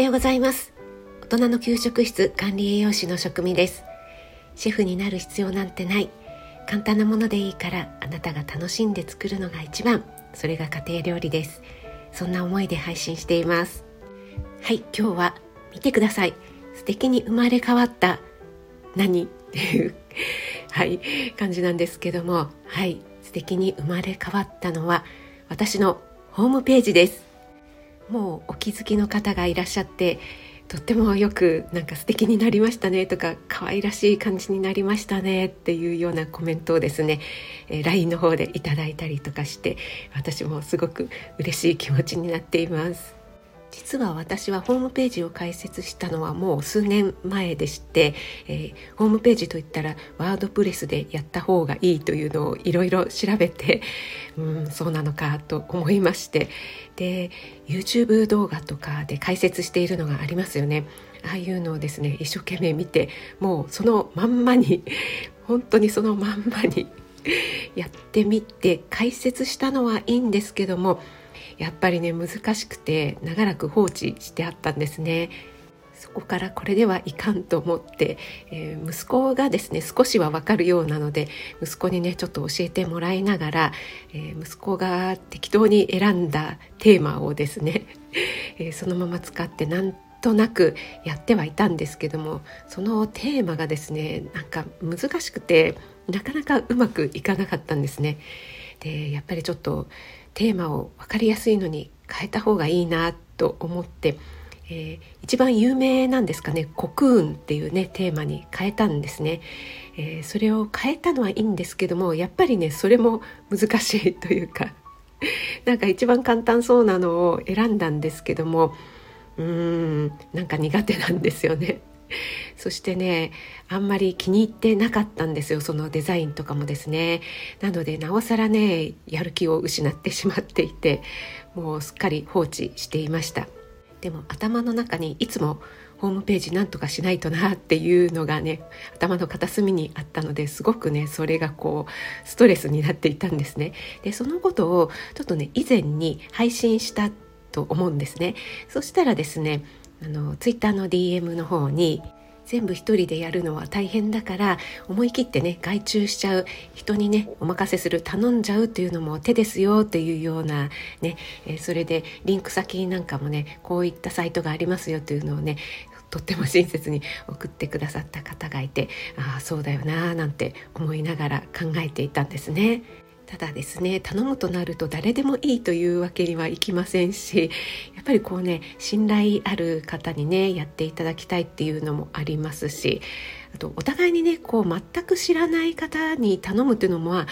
はようございます。大人の給食室管理栄養士の職味です。シェフになる必要なんてない。簡単なものでいいからあなたが楽しんで作るのが一番。それが家庭料理です。そんな思いで配信しています。はい今日は見てください。素敵に生まれ変わった。何？っていうはい感じなんですけども。はい素敵に生まれ変わったのは私のホームページです。もうお気づきの方がいらっしゃってとってもよくなんか素敵になりましたねとか可愛らしい感じになりましたねっていうようなコメントをですね、えー、LINE の方でいただいたりとかして私もすごく嬉しい気持ちになっています。実は私はホームページを開設したのはもう数年前でして、えー、ホームページといったらワードプレスでやった方がいいというのをいろいろ調べてうんそうなのかと思いまして。で YouTube 動画とかで解説しているのがありますよね。ああいうのをですね一生懸命見てもうそのまんまに本当にそのまんまにやってみて解説したのはいいんですけどもやっぱりね難しくて長らく放置してあったんですね。そこからこれではいかんと思って、えー、息子がですね少しは分かるようなので息子にねちょっと教えてもらいながら、えー、息子が適当に選んだテーマをですね、えー、そのまま使ってなんとなくやってはいたんですけどもそのテーマがですねなんか難しくてなかなかうまくいかなかったんですね。でやっぱりちょっとテーマを分かりやすいのに変えた方がいいなと思って、えー、一番有名なんですかね「コクーン」っていうねテーマに変えたんですね、えー、それを変えたのはいいんですけどもやっぱりねそれも難しいというかなんか一番簡単そうなのを選んだんですけどもうーんなんか苦手なんですよね。そしてねあんまり気に入ってなかったんですよそのデザインとかもですね。なのでなおさらねやる気を失ってしまっていてもうすっかり放置していました。でも頭の中にいつもホームページなんとかしないとなっていうのがね頭の片隅にあったのですごくねそれがこうストレスになっていたんですね。でそのことをちょっとね以前に配信したと思うんですねそしたらですねあのツイッターの DM の方に全部一人でやるのは大変だから思い切ってね外注しちゃう人にねお任せする頼んじゃうっていうのも手ですよっていうようなね、え、それでリンク先なんかもねこういったサイトがありますよっていうのをねとっても親切に送ってくださった方がいてああそうだよななんて思いながら考えていたんですね。ただですね頼むとなると誰でもいいというわけにはいきませんしやっぱりこうね信頼ある方にねやっていただきたいっていうのもありますしあとお互いにねこう全く知らない方に頼むっていうのも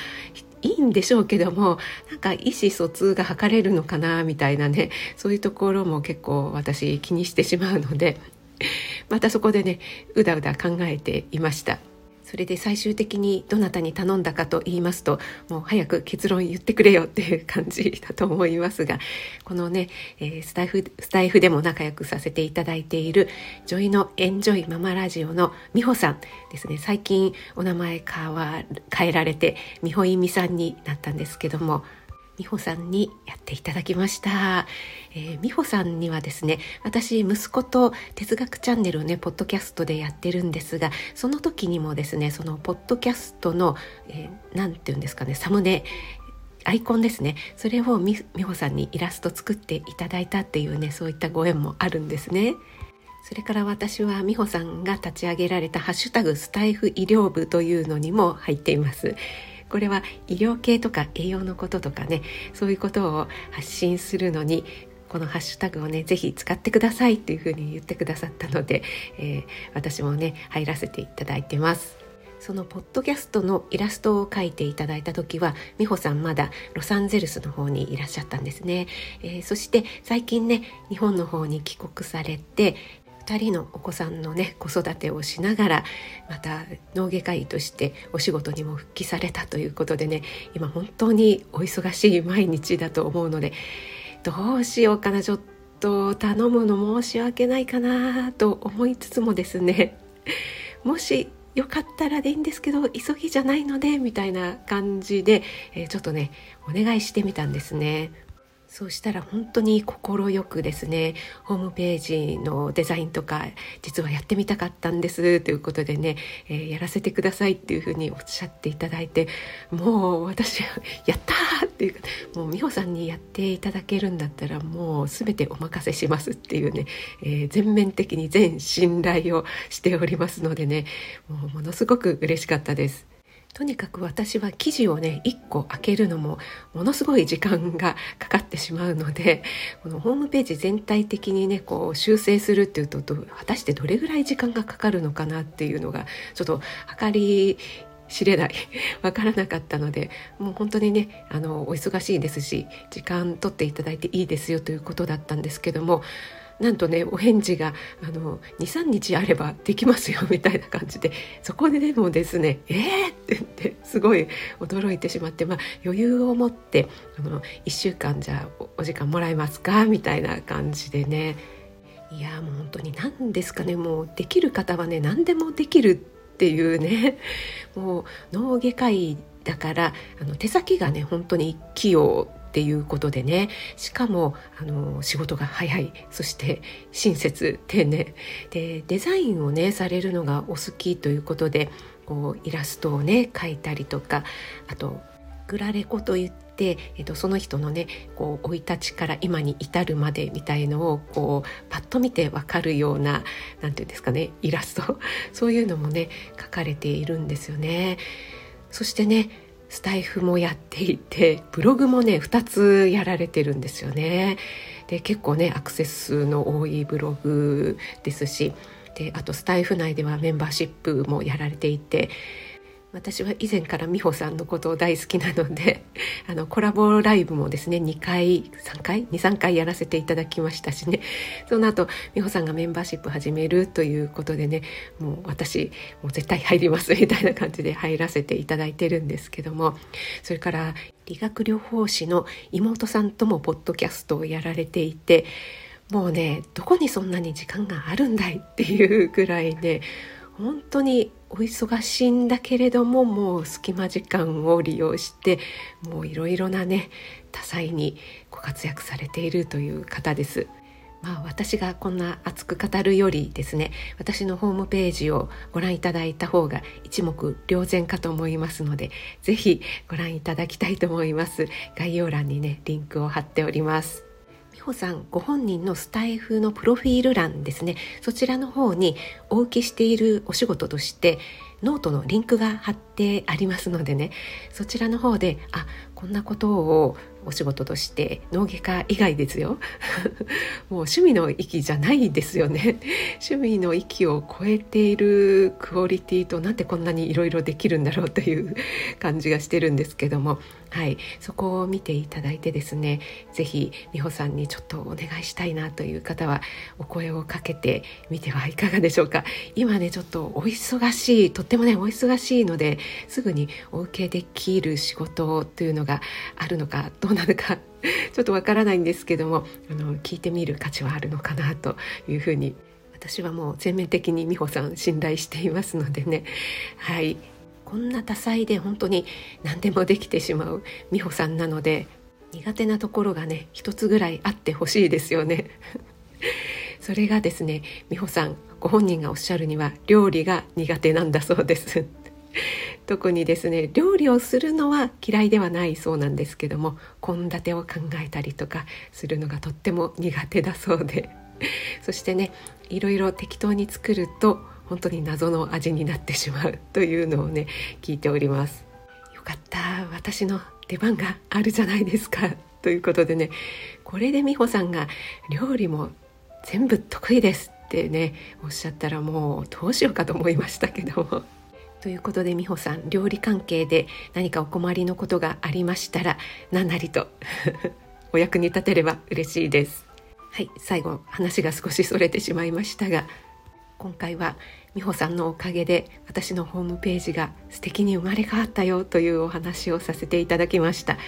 いいんでしょうけどもなんか意思疎通が図れるのかなみたいなねそういうところも結構私気にしてしまうのでまたそこでねうだうだ考えていました。それで最終的にどなたに頼んだかと言いますともう早く結論言ってくれよっていう感じだと思いますがこのね、えー、スタイフスタイフでも仲良くさせていただいている女医のエンジョイママラジオの美穂さんですね。最近お名前変わ変えられて美穂いみさんになったんですけども美穂さんにやっていただきました、えー、美穂さんにはですね私息子と哲学チャンネルをねポッドキャストでやってるんですがその時にもですねそのポッドキャストの何、えー、て言うんですかねサムネアイコンですねそれを美穂さんにイラスト作っていただいたっていうねそういったご縁もあるんですね。それから私は美穂さんが立ち上げられた「ハッシュタグスタイフ医療部」というのにも入っています。これは医療系とか栄養のこととかねそういうことを発信するのにこのハッシュタグをねぜひ使ってくださいっていうふうに言ってくださったので、えー、私もね入らせていただいてます。そのポッドキャストのイラストを描いていただいた時は美穂さんまだロサンゼルスの方にいらっしゃったんですね、えー、そして最近ね日本の方に帰国されて2人のお子さんのね子育てをしながらまた脳外科医としてお仕事にも復帰されたということでね今本当にお忙しい毎日だと思うのでどうしようかなちょっと頼むの申し訳ないかなと思いつつもですね もしよかったらでいいんですけど急ぎじゃないのでみたいな感じで、えー、ちょっとねお願いしてみたんですね。そうしたら本当に快くですねホームページのデザインとか実はやってみたかったんですということでね、えー、やらせてくださいっていうふうにおっしゃっていただいてもう私やったっていうかもう美穂さんにやっていただけるんだったらもう全てお任せしますっていうね、えー、全面的に全信頼をしておりますのでねもうものすごく嬉しかったです。とにかく私は記事をね1個開けるのもものすごい時間がかかってしまうので このホームページ全体的にねこう修正するっていうと果たしてどれぐらい時間がかかるのかなっていうのがちょっと測り知れない わからなかったのでもう本当にねあのお忙しいですし時間取っていただいていいですよということだったんですけどもなんとねお返事が23日あればできますよみたいな感じでそこででもですね「えー!」って言ってすごい驚いてしまって、まあ、余裕を持ってあの1週間じゃお時間もらえますかみたいな感じでねいやもう本当に何ですかねもうできる方はね何でもできるっていうねもう脳外科医だからあの手先がね本当に器用っていうことでね。しかもあの仕事が早い。そして親切丁寧。でデザインをねされるのがお好きということでこうイラストをね描いたりとかあとグラレコといって、えっと、その人のねこう生い立ちから今に至るまでみたいのをこうパッと見て分かるような何て言うんですかねイラスト。そういうのもね描かれているんですよね。そしてねスタイフもやっていてブログもね2つやられてるんですよね。で結構ねアクセス数の多いブログですしであとスタイフ内ではメンバーシップもやられていて私は以前から美穂さんのことを大好きなので あのコラボライブもですね2回3回？23回やらせていただきましたしね。その後美穂さんがメンバーシップ始めるということでねもう私もう絶対入ります みたいな感じで入らせていただいてるんですけどもそれから理学療法士の妹さんともポッドキャストをやられていてもうねどこにそんなに時間があるんだいっていうぐらいね本当にお忙しいんだけれどももう隙間時間を利用してもういろいろなね多彩にご活躍されているという方です。まあ、私がこんな熱く語るよりですね私のホームページをご覧いただいた方が一目瞭然かと思いますので是非ご覧いただきたいと思います概要欄にねリンクを貼っております穂さんご本人のスタイフのプロフィール欄ですね。そちらの方にお受けしているお仕事としてノートのリンクが貼ってありますのでね。そちらの方であこんなことをお仕事としての域以外ですよ。もう趣味の域じゃないですよね。趣味の域を超えているクオリティとなんてこんなにいろいろできるんだろうという感じがしてるんですけども。はい。そこを見ていただいてですね是非美穂さんにちょっとお願いしたいなという方はお声をかけてみてはいかがでしょうか。今ねちょっとお忙しいとってもねお忙しいのですぐにお受けできる仕事というのがあるのかどうなのか ちょっとわからないんですけどもあの聞いてみる価値はあるのかなというふうに私はもう全面的に美穂さん信頼していますのでね。はい。こんな多彩で本当に何でもできてしまう美穂さんなので苦手なところがね一つぐらいあってほしいですよね。それがですね美穂さんご本人がおっしゃるには料理が苦手なんだそうです。特にですね料理をするのは嫌いではないそうなんですけども献立を考えたりとかするのがとっても苦手だそうで。そしてねいろいろ適当に作ると本当に謎の味になってしまうというのをね聞いております。よかった。私の出番があるじゃないですか。ということでねこれで美穂さんが料理も全部得意ですってねおっしゃったらもうどうしようかと思いましたけども。ということで美穂さん料理関係で何かお困りのことがありましたら何なりと お役に立てれば嬉しいです。はい最後話が少しそれてしまいましたが今回は美穂さんのおかげで私のホームページが素敵に生まれ変わったよというお話をさせていただきました。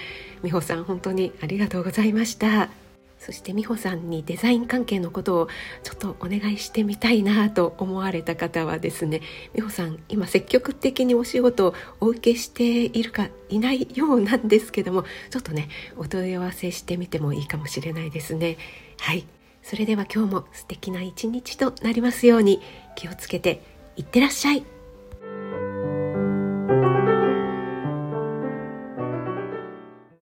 美穂さん本当にありがとうございました。そして美穂さんにデザイン関係のことをちょっとお願いしてみたいなと思われた方はですね美穂さん今積極的にお仕事をお受けしているかいないようなんですけどもちょっとねお問い合わせしてみてもいいかもしれないですね。はい。それでは今日も素敵な一日となりますように気をつけていってらっしゃい。